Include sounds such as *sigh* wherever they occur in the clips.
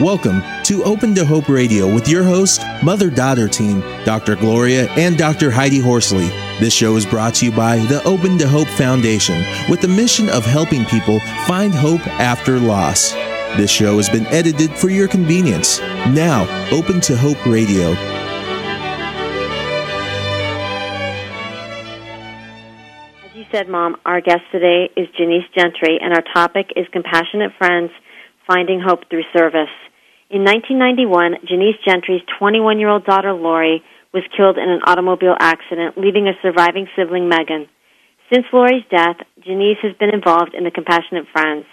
Welcome to Open to Hope Radio with your host, mother daughter team, Dr. Gloria and Dr. Heidi Horsley. This show is brought to you by the Open to Hope Foundation with the mission of helping people find hope after loss. This show has been edited for your convenience. Now, Open to Hope Radio. As you said, Mom, our guest today is Genesse Gentry, and our topic is Compassionate Friends Finding Hope Through Service. In 1991, Genesse Gentry's 21 year old daughter Lori was killed in an automobile accident, leaving a surviving sibling, Megan. Since Lori's death, Genesse has been involved in the Compassionate Friends.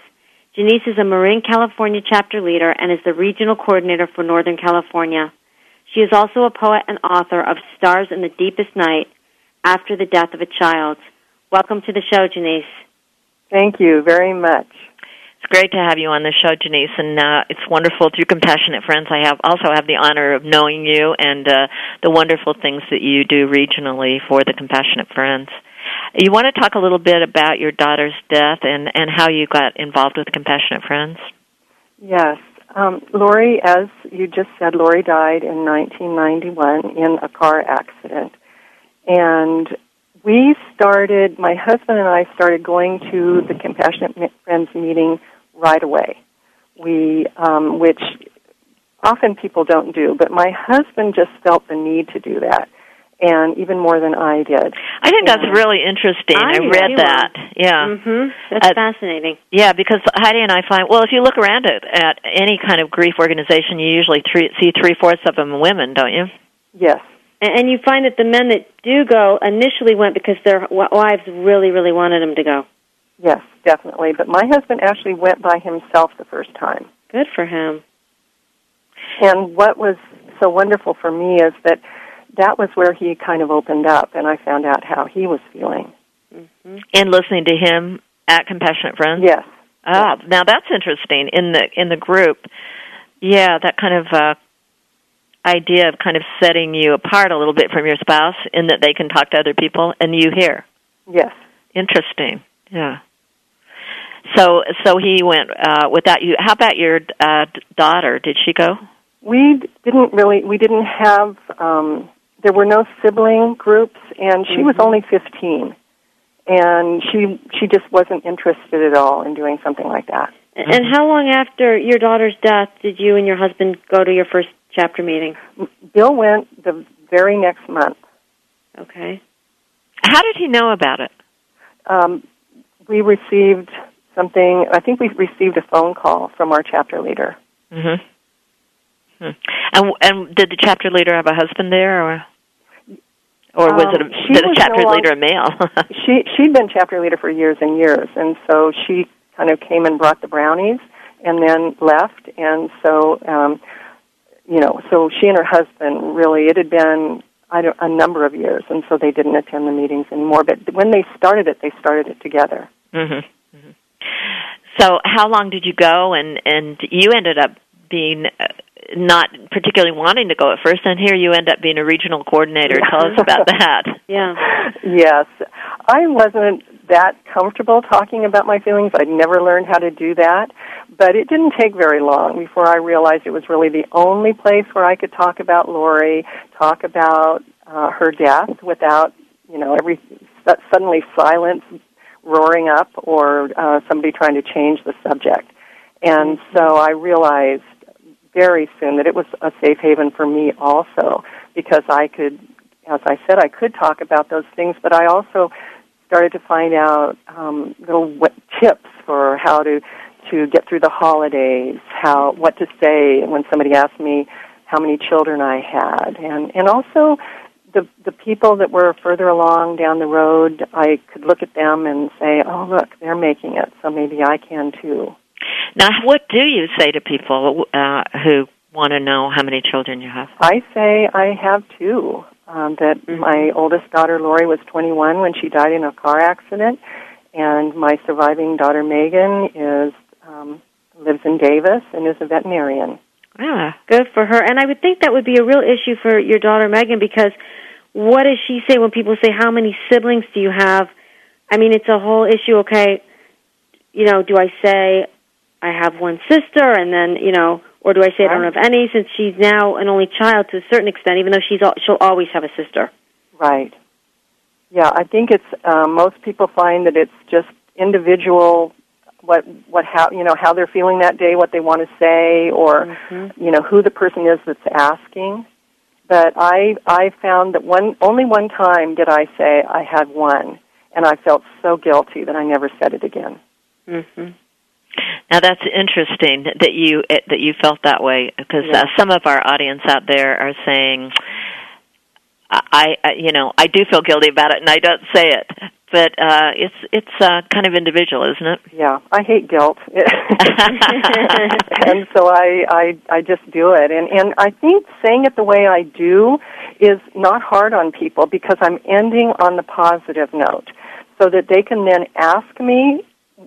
Genesse is a Marin, California chapter leader and is the regional coordinator for Northern California. She is also a poet and author of Stars in the Deepest Night After the Death of a Child. Welcome to the show, Genesse. Thank you very much. Great to have you on the show, Genesse, and uh, it's wonderful through Compassionate Friends. I have also have the honor of knowing you and uh, the wonderful things that you do regionally for the Compassionate Friends. You want to talk a little bit about your daughter's death and and how you got involved with Compassionate Friends? Yes. Um, Lori, as you just said, Lori died in 1991 in a car accident. And we started, my husband and I started going to the Compassionate Friends meeting right away. We, um, which often people don't do, but my husband just felt the need to do that. And even more than I did. I think that's really interesting. I, I read that. Yeah. Mm-hmm. That's uh, fascinating. Yeah, because Heidi and I find, well, if you look around at, at any kind of grief organization, you usually three, see three fourths of them women, don't you? Yes. And you find that the men that do go initially went because their wives really, really wanted them to go. Yes, definitely. But my husband actually went by himself the first time. Good for him. And what was so wonderful for me is that that was where he kind of opened up, and I found out how he was feeling. Mm-hmm. And listening to him at Compassionate Friends. Yes. Ah, yes. now that's interesting in the in the group. Yeah, that kind of uh, idea of kind of setting you apart a little bit from your spouse in that they can talk to other people and you hear. Yes. Interesting. Yeah. So so he went uh without you. How about your uh daughter? Did she go? We didn't really we didn't have um there were no sibling groups and she mm-hmm. was only 15 and she she just wasn't interested at all in doing something like that. And how long after your daughter's death did you and your husband go to your first chapter meeting? Bill went the very next month. Okay. How did he know about it? Um, we received something. I think we received a phone call from our chapter leader. Mm-hmm. Hmm. And and did the chapter leader have a husband there, or or was um, it a, did a chapter no leader a male? *laughs* she she'd been chapter leader for years and years, and so she kind of came and brought the brownies, and then left. And so um, you know, so she and her husband really, it had been I don't, a number of years, and so they didn't attend the meetings anymore. But when they started it, they started it together. Mm-hmm. So, how long did you go? And and you ended up being uh, not particularly wanting to go at first, and here you end up being a regional coordinator. Tell us about *laughs* that. Yeah. Yes, I wasn't that comfortable talking about my feelings. I'd never learned how to do that. But it didn't take very long before I realized it was really the only place where I could talk about Lori, talk about uh, her death without, you know, every suddenly silence roaring up or uh, somebody trying to change the subject. And so I realized very soon that it was a safe haven for me also because I could, as I said, I could talk about those things, but I also started to find out um, little tips for how to to get through the holidays, how what to say when somebody asked me how many children I had, and and also the the people that were further along down the road, I could look at them and say, "Oh, look, they're making it, so maybe I can too." Now, what do you say to people uh, who want to know how many children you have? I say I have two. Um, that mm-hmm. my oldest daughter Lori was 21 when she died in a car accident, and my surviving daughter Megan is um, lives in Davis and is a veterinarian. Ah, good for her. And I would think that would be a real issue for your daughter Megan because what does she say when people say, "How many siblings do you have?" I mean, it's a whole issue. Okay, you know, do I say I have one sister, and then you know, or do I say I don't have any since she's now an only child to a certain extent, even though she's al- she'll always have a sister. Right. Yeah, I think it's um, most people find that it's just individual what what how you know how they're feeling that day, what they want to say, or Mm-hmm. you know who the person is that's asking. But I I found that one only one time did I say I had one, and I felt so guilty that I never said it again. Mm-hmm. Now that's interesting that you that you felt that way because Yeah. uh, some of our audience out there are saying, I, I you know I do feel guilty about it and I don't say it, but uh, it's it's uh, kind of individual, isn't it? Yeah, I hate guilt, *laughs* *laughs* and so I, I I just do it. And and I think saying it the way I do is not hard on people because I'm ending on the positive note, so that they can then ask me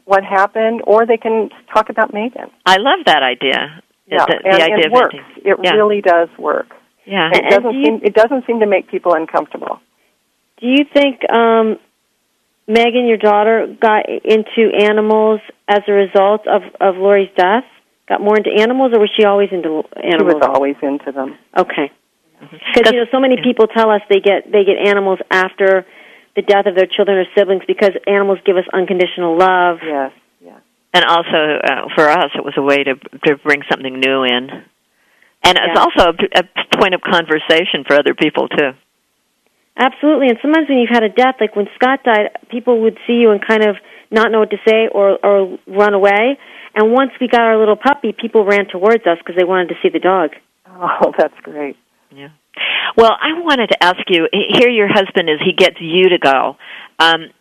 what happened, or they can talk about Megan. I love that idea. Yeah, the, the and idea it works. ending. It Yeah. really does work. Yeah. And it doesn't do you- seem it doesn't seem to make people uncomfortable. Do you think um, Megan, your daughter, got into animals as a result of of Lori's death? Got more into animals, or was she always into animals? She was always into them. Okay. Because you know, so many people tell us they get they get animals after the death of their children or siblings because animals give us unconditional love. Yes. Yes. And also uh, for us, it was a way to to bring something new in, and it's also a, a point of conversation for other people too. Absolutely. And sometimes when you've had a death, like when Scott died, people would see you and kind of not know what to say or or run away. And once we got our little puppy, people ran towards us because they wanted to see the dog. Oh, *laughs* that's great. Yeah. Well, I wanted to ask you. Here, your husband is. He gets you to go. Um,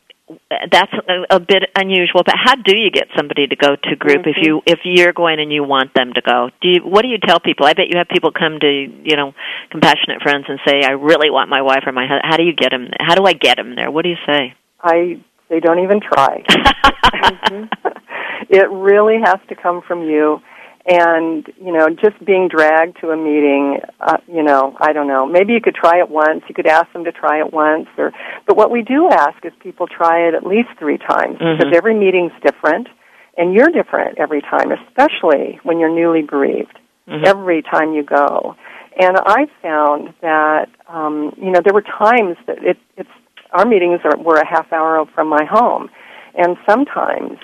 that's a, a bit unusual. But how do you get somebody to go to group if mm-hmm. you if you're going and you want them to go? Do you what do you tell people? I bet you have people come to you know compassionate friends and say, "I really want my wife or my husband." How do you get them? How do I get them there? What do you say? I they don't even try. *laughs* *laughs* it really has to come from you and you know just being dragged to a meeting uh, you know i don't know maybe you could try it once you could ask them to try it once or but what we do ask is people try it at least three times because Mhm. every meeting's different and you're different every time especially when you're newly bereaved Mhm. every time you go and i found that um you know there were times that it it's our meetings are, were a half hour from my home and sometimes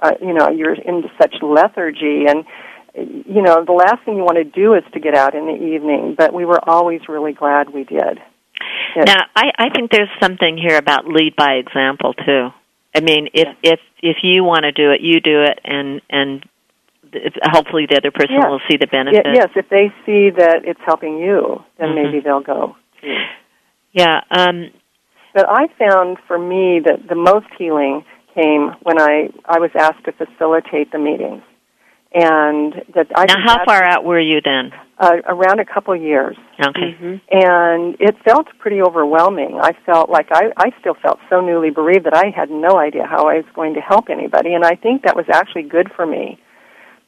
uh, you know you're into such lethargy and you know the last thing you want to do is to get out in the evening but we were always really glad we did Yes. Now, I, I think there's something here about lead by example too. I mean, if if if you want to do it, you do it, and and hopefully the other person Yeah. will see the benefit. yes if they see that it's helping you then Mhm. maybe they'll go too Yeah. Um, but i found for me that the most healing came when i i was asked to facilitate the meetings and that i now, how far out were you then? uh, around a couple years Okay. Mm-hmm. and it felt pretty overwhelming. I felt like I, I still felt so newly bereaved that I had no idea how I was going to help anybody, and I think that was actually good for me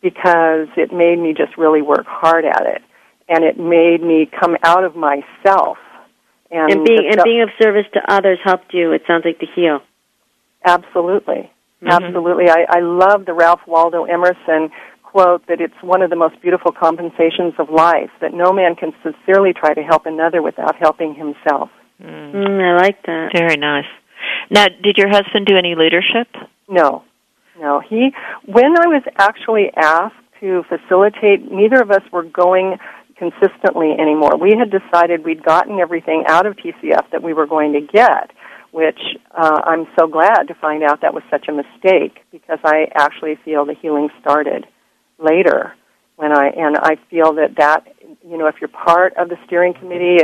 because it made me just really work hard at it, and it made me come out of myself. And, And being and being of service to others helped you. It sounds like to heal. absolutely, Mhm. absolutely. I, I love the Ralph Waldo Emerson quote that it's one of the most beautiful compensations of life that no man can sincerely try to help another without helping himself. Mm. Mm, I like that. Very nice. Now, did your husband do any leadership? No, no. He, when I was actually asked to facilitate, neither of us were going consistently anymore. We had decided we'd gotten everything out of TCF that we were going to get, which uh, I'm so glad to find out that was such a mistake because I actually feel the healing started later when I and I feel that that you know if you're part of the steering committee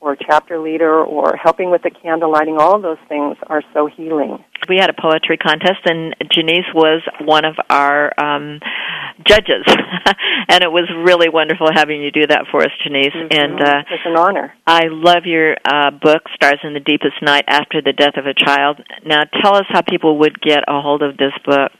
or chapter leader or helping with the candle lighting, all of those things are so healing. We had a poetry contest, and Genesse was one of our um, judges, *laughs* and it was really wonderful having you do that for us, Genesse. And uh, It's an honor. I love your uh, book, Stars in the Deepest Night After the Death of a Child. Now, tell us how people would get a hold of this book.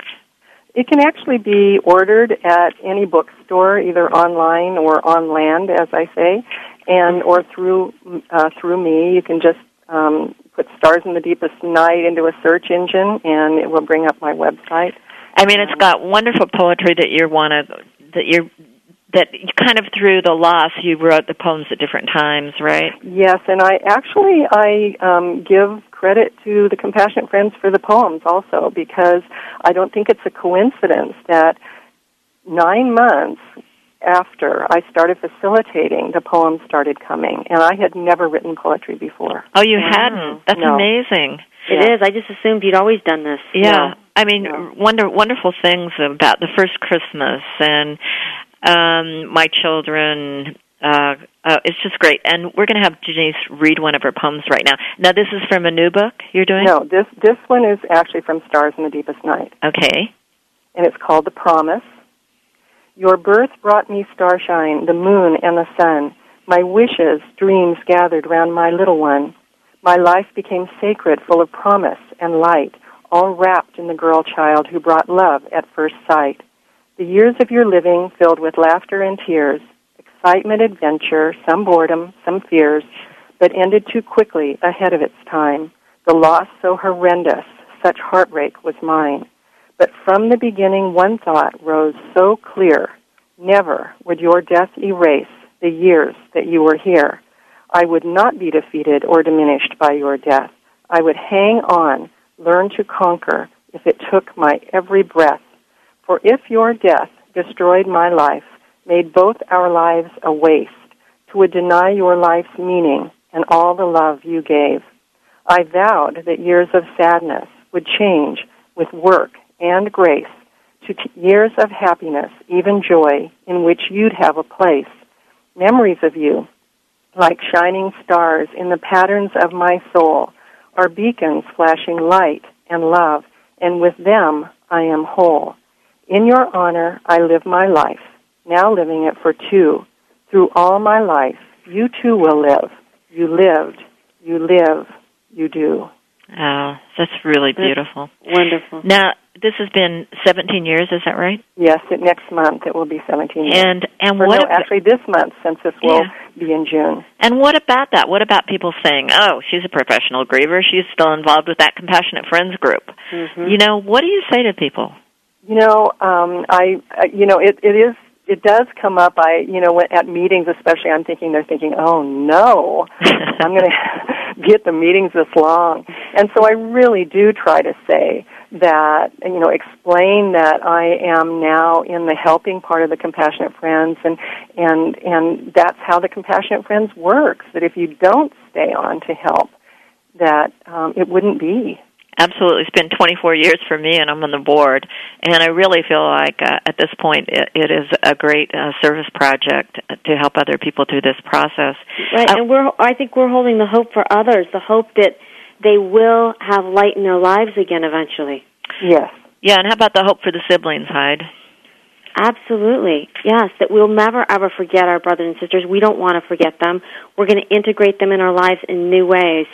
It can actually be ordered at any bookstore, either online or on land, as I say, and or through uh, through me. You can just um, put "Stars in the Deepest Night" into a search engine, and it will bring up my website. I mean, it's got wonderful poetry that you want to that you're that kind of through the loss you wrote the poems at different times, right? Yes, and I actually I um, give credit to the Compassionate Friends for the poems also because I don't think it's a coincidence that nine months after I started facilitating, the poems started coming, and I had never written poetry before. Oh, you hadn't? That's No. amazing. It is. I just assumed you'd always done this. Yeah, No. I mean, No. wonder wonderful things about the first Christmas and um, my children. Uh, uh, it's just great, and we're going to have Genesse read one of her poems right now. Now, this is from a new book you're doing. No, this this one is actually from Stars in the Deepest Night, Okay. and it's called The Promise. Your birth brought me starshine, the moon and the sun. My wishes, dreams gathered round my little one. My life became sacred, full of promise and light, all wrapped in the girl child who brought love at first sight. The years of your living filled with laughter and tears, excitement, adventure, some boredom, some fears, but ended too quickly ahead of its time. The loss so horrendous, such heartbreak was mine. But from the beginning, one thought rose so clear. Never would your death erase the years that you were here. I would not be defeated or diminished by your death. I would hang on, learn to conquer, if it took my every breath. For if your death destroyed my life, made both our lives a waste, twould deny your life's meaning and all the love you gave. I vowed that years of sadness would change with work and grace to years of happiness, even joy, in which you'd have a place. Memories of you, like shining stars in the patterns of my soul, are beacons flashing light and love, and with them I am whole. In your honor, I live my life, now living it for two. Through all my life, you too will live. You lived, you live, you do. Oh, that's really beautiful. Wonderful. Now, this has been 17 years, is that right? Yes, it, next month it will be 17 years. And and Or what no, ab- actually this month, since this will Yeah. be in June. and what about that? What about people saying, "Oh, she's a professional griever. She's still involved with that compassionate friends group." Mhm. You know, what do you say to people? You know, um, I, I, you know, it, it is, it does come up. I, you know, at meetings, especially, I'm thinking they're thinking, oh no, *laughs* I'm going *laughs* to get the meetings this long, and so I really do try to say that, you know, explain that I am now in the helping part of the Compassionate Friends, and and and that's how the Compassionate Friends works. That if you don't stay on to help, that um, it wouldn't be. Absolutely, it's been 24 years for me, and I'm on the board. And I really feel like uh, at this point, it, it is a great uh, service project to help other people through this process. Right, Uh, and we're I think we're holding the hope for others, the hope that they will have light in their lives again eventually. Yes. Yeah, and how about the hope for the siblings, Hyde? Absolutely. Yes, that we'll never ever forget our brothers and sisters. We don't want to forget them. We're going to integrate them in our lives in new ways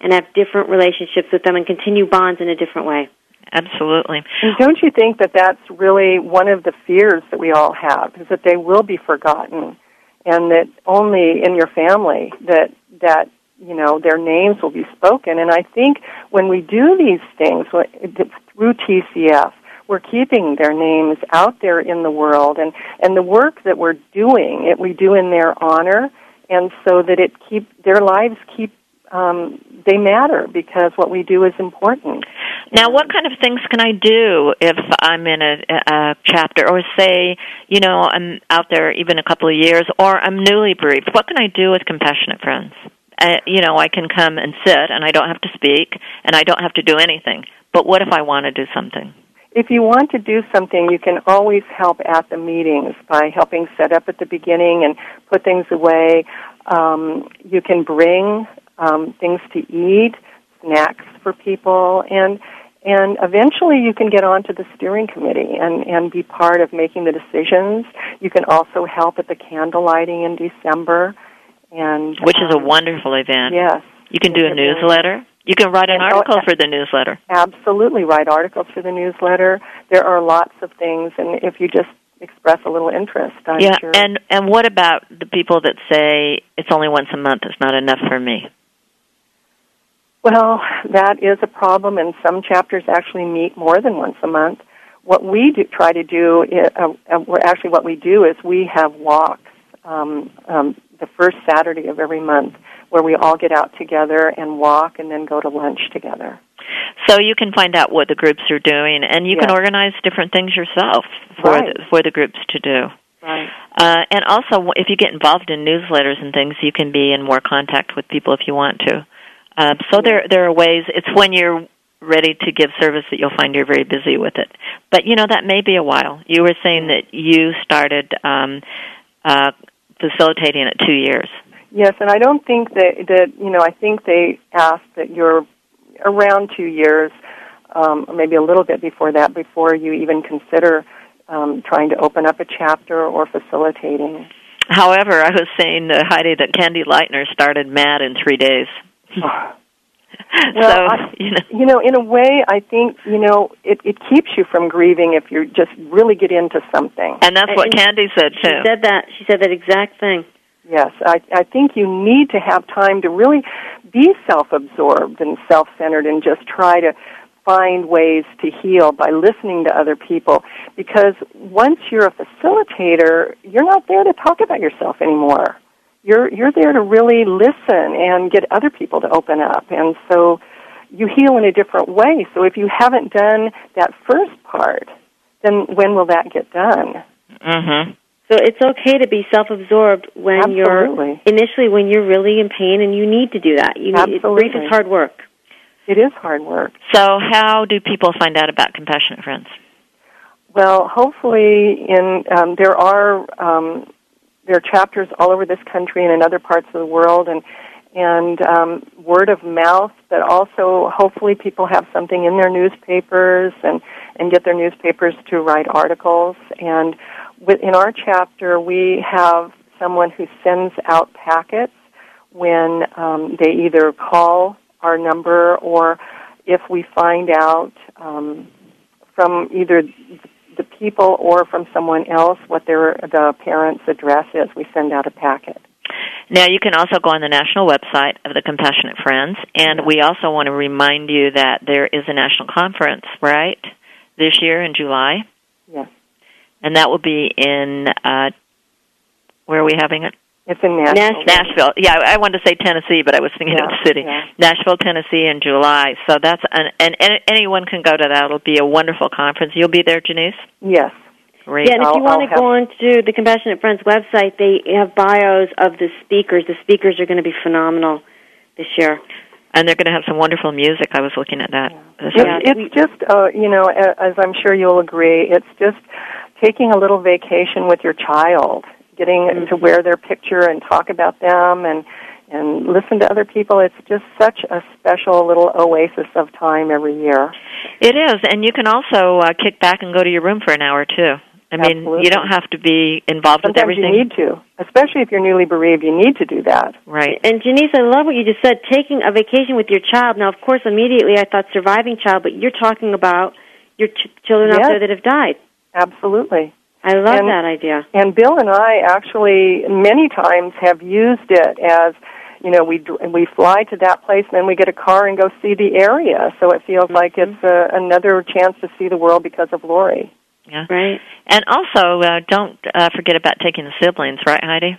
and have different relationships with them and continue bonds in a different way. Absolutely. And don't you think that that's really one of the fears that we all have is that they will be forgotten and that only in your family that that you know their names will be spoken and I think when we do these things wh- it's through TCF we're keeping their names out there in the world and and the work that we're doing it we do in their honor and so that it keep their lives keep um, they matter because what we do is important. Now, what kind of things can I do if I'm in a, a chapter, or say, you know, I'm out there even a couple of years, or I'm newly bereaved? What can I do with compassionate friends? Uh, you know, I can come and sit, and I don't have to speak, and I don't have to do anything. But what if I want to do something? If you want to do something, you can always help at the meetings by helping set up at the beginning and put things away. Um, you can bring um, things to eat, snacks for people, and and eventually you can get onto the steering committee and, and be part of making the decisions. You can also help at the candle lighting in December, and Which is a um, wonderful event. yes. You can do a newsletter. You can write an article for the newsletter. absolutely write articles for the newsletter. There are lots of things, and if you just express a little interest, I'm yeah, sure. and and what about the people that say it's only once a month? It's not enough for me. Well, that is a problem, and some chapters actually meet more than once a month. what we do, try to do, uh, uh, actually what we do is we have walks um, um, the first Saturday of every month where we all get out together and walk and then go to lunch together. So you can find out what the groups are doing, and you yes. can organize different things yourself for right. the, for the groups to do. Right. Uh, and also, if you get involved in newsletters and things, you can be in more contact with people if you want to. Uh, so there there are ways. It's when you're ready to give service that you'll find you're very busy with it. But you know that may be a while. You were saying that you started um, uh, facilitating it two years. Yes, and I don't think that that you know. I think they ask that you're around two years, um, or maybe a little bit before that, before you even consider um, trying to open up a chapter or facilitating. However, I was saying to Heidi that Candy Lightner started MADD in three days. *laughs* well, so, I, you know. you know, in a way, I think you know it, it keeps you from grieving if you just really get into something. And that's what And Candy said She said that. She said that exact thing. Yes, I, I think you need to have time to really be self-absorbed and self-centered and just try to find ways to heal by listening to other people because once you're a facilitator, you're not there to talk about yourself anymore. You're you're there to really listen and get other people to open up. And so you heal in a different way. So if you haven't done that first part, then when will that get done? Mhm. So it's okay to be self-absorbed when Absolutely. you're initially when you're really in pain and you need to do that. You need, Absolutely. grief is hard work. It is hard work. So, how do people find out about Compassionate Friends? Well, hopefully, in um, there are um, there are chapters all over this country and in other parts of the world, and and um, word of mouth. But also, hopefully, people have something in their newspapers and and get their newspapers to write articles. And in our chapter, we have someone who sends out packets when um, they either call our number or if we find out um, from either the people or from someone else what their the parent's address is, we send out a packet. Now, you can also go on the national website of the Compassionate Friends, and we also want to remind you that there is a national conference, right, this year in July, Yes, and that will be in, uh, where are we having it? It's in Nashville. Nashville. Nashville. Yeah, I wanted to say Tennessee, but I was thinking of the city. yeah. Nashville, Tennessee in July. So that's, an, and, and anyone can go to that. It'll be a wonderful conference. You'll be there, Genesse? Yes, Great. Yeah, and if you want to go on to the Compassionate Friends website, they have bios of the speakers. The speakers are going to be phenomenal this year. And they're going to have some wonderful music. I was looking at that. It's, Yeah. it's just, uh, you know, as I'm sure you'll agree, it's just taking a little vacation with your child, getting to wear their picture and talk about them and and listen to other people. It's just such a special little oasis of time every year. It is, and you can also uh, kick back and go to your room for an hour too. I mean, Absolutely. you don't have to be involved with Sometimes everything. you need to, especially if you're newly bereaved. You need to do that. right. And Genesse, I love what you just said, taking a vacation with your child. Now, of course, immediately I thought surviving child, but you're talking about your ch- children out there that have died. Absolutely. I love And- that idea. And Bill and I actually many times have used it as, you know, we dr- we fly to that place and then we get a car and go see the area. So it feels like Mm-hmm. it's uh, another chance to see the world because of Lori. Yeah. Right. And also, uh, don't uh, forget about taking the siblings, right, Heidi?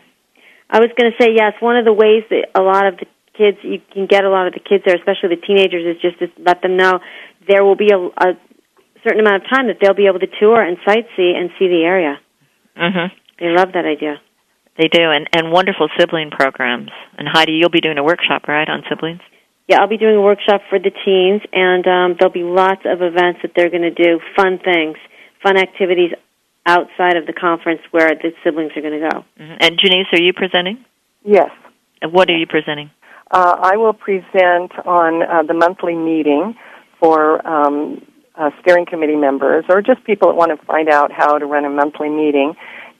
I was going to say yes. One of the ways that a lot of the kids you can get a lot of the kids there, especially the teenagers, is just to let them know there will be a, a certain amount of time that they'll be able to tour and sightsee and see the area. Mm-hmm. They love that idea. They do, and and wonderful sibling programs. And Heidi, you'll be doing a workshop, right, on siblings? Yeah, I'll be doing a workshop for the teens, and um, there'll be lots of events that they're going to do, fun things, fun activities outside of the conference where the siblings are going to go. hmm And Genesse, are you presenting? Yes. And What are you presenting? Uh, I will present on uh, the monthly meeting for um, uh, steering committee members or just people that want to find out how to run a monthly meeting.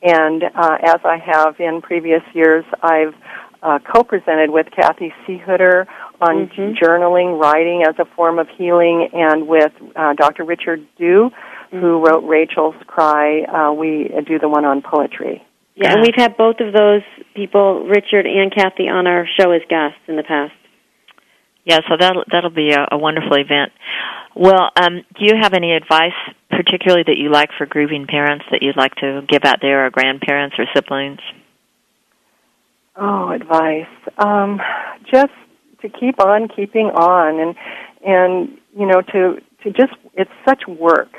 And uh, as I have in previous years, I've uh, co-presented with Kathy Seehooter on Mhm. journaling, writing as a form of healing, and with uh, Dr. Richard Dew, who wrote Rachel's Cry. Uh, we do the one on poetry. Yeah, and we've had both of those people, Richard and Kathy, on our show as guests in the past. Yeah, so that'll that'll be a, a wonderful event. Well, um, do you have any advice particularly that you like for grieving parents that you'd like to give out there, or grandparents or siblings? Oh, advice. Um, just to keep on keeping on, and and you know to to just it's such work.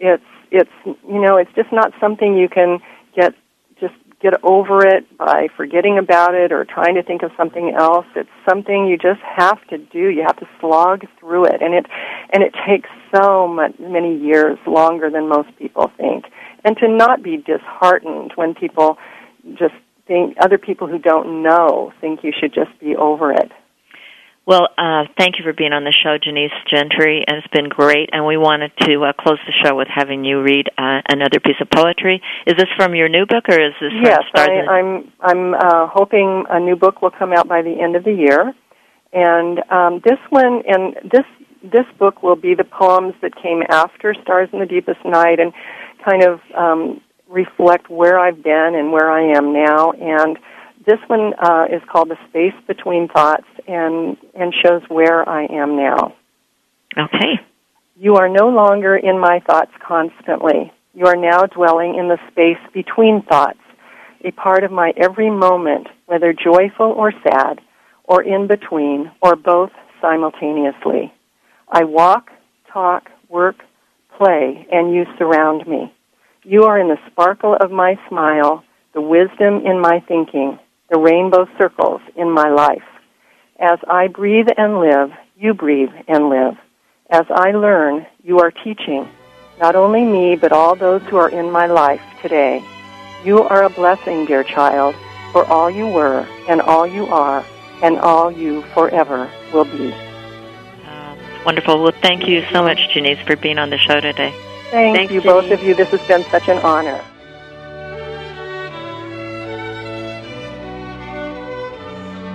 It's it's you know it's just not something you can get get over it by forgetting about it or trying to think of something else. It's something you just have to do. You have to slog through it, and it and it takes so much, many years longer than most people think. And to not be disheartened when people just think other people who don't know think you should just be over it. Well, uh, thank you for being on the show, Genesse Gentry, and it's been great. And we wanted to uh, close the show with having you read uh, another piece of poetry. Is this from your new book, or is this yes? I, I'm I'm uh, hoping a new book will come out by the end of the year, and um, this one and this this book will be the poems that came after Stars in the Deepest Night, and kind of um, reflect where I've been and where I am now, and this one uh, is called The Space Between Thoughts and, and shows where I am now. Okay. You are no longer in my thoughts constantly. You are now dwelling in the space between thoughts, a part of my every moment, whether joyful or sad, or in between, or both simultaneously. I walk, talk, work, play, and you surround me. You are in the sparkle of my smile, the wisdom in my thinking, the rainbow circles in my life. As I breathe and live, you breathe and live. As I learn, you are teaching, not only me, but all those who are in my life today. You are a blessing, dear child, for all you were, and all you are, and all you forever will be. Uh, wonderful. Well, thank you so much, Genesse, for being on the show today. Thank Thanks, you, Genesse. both of you. This has been such an honor.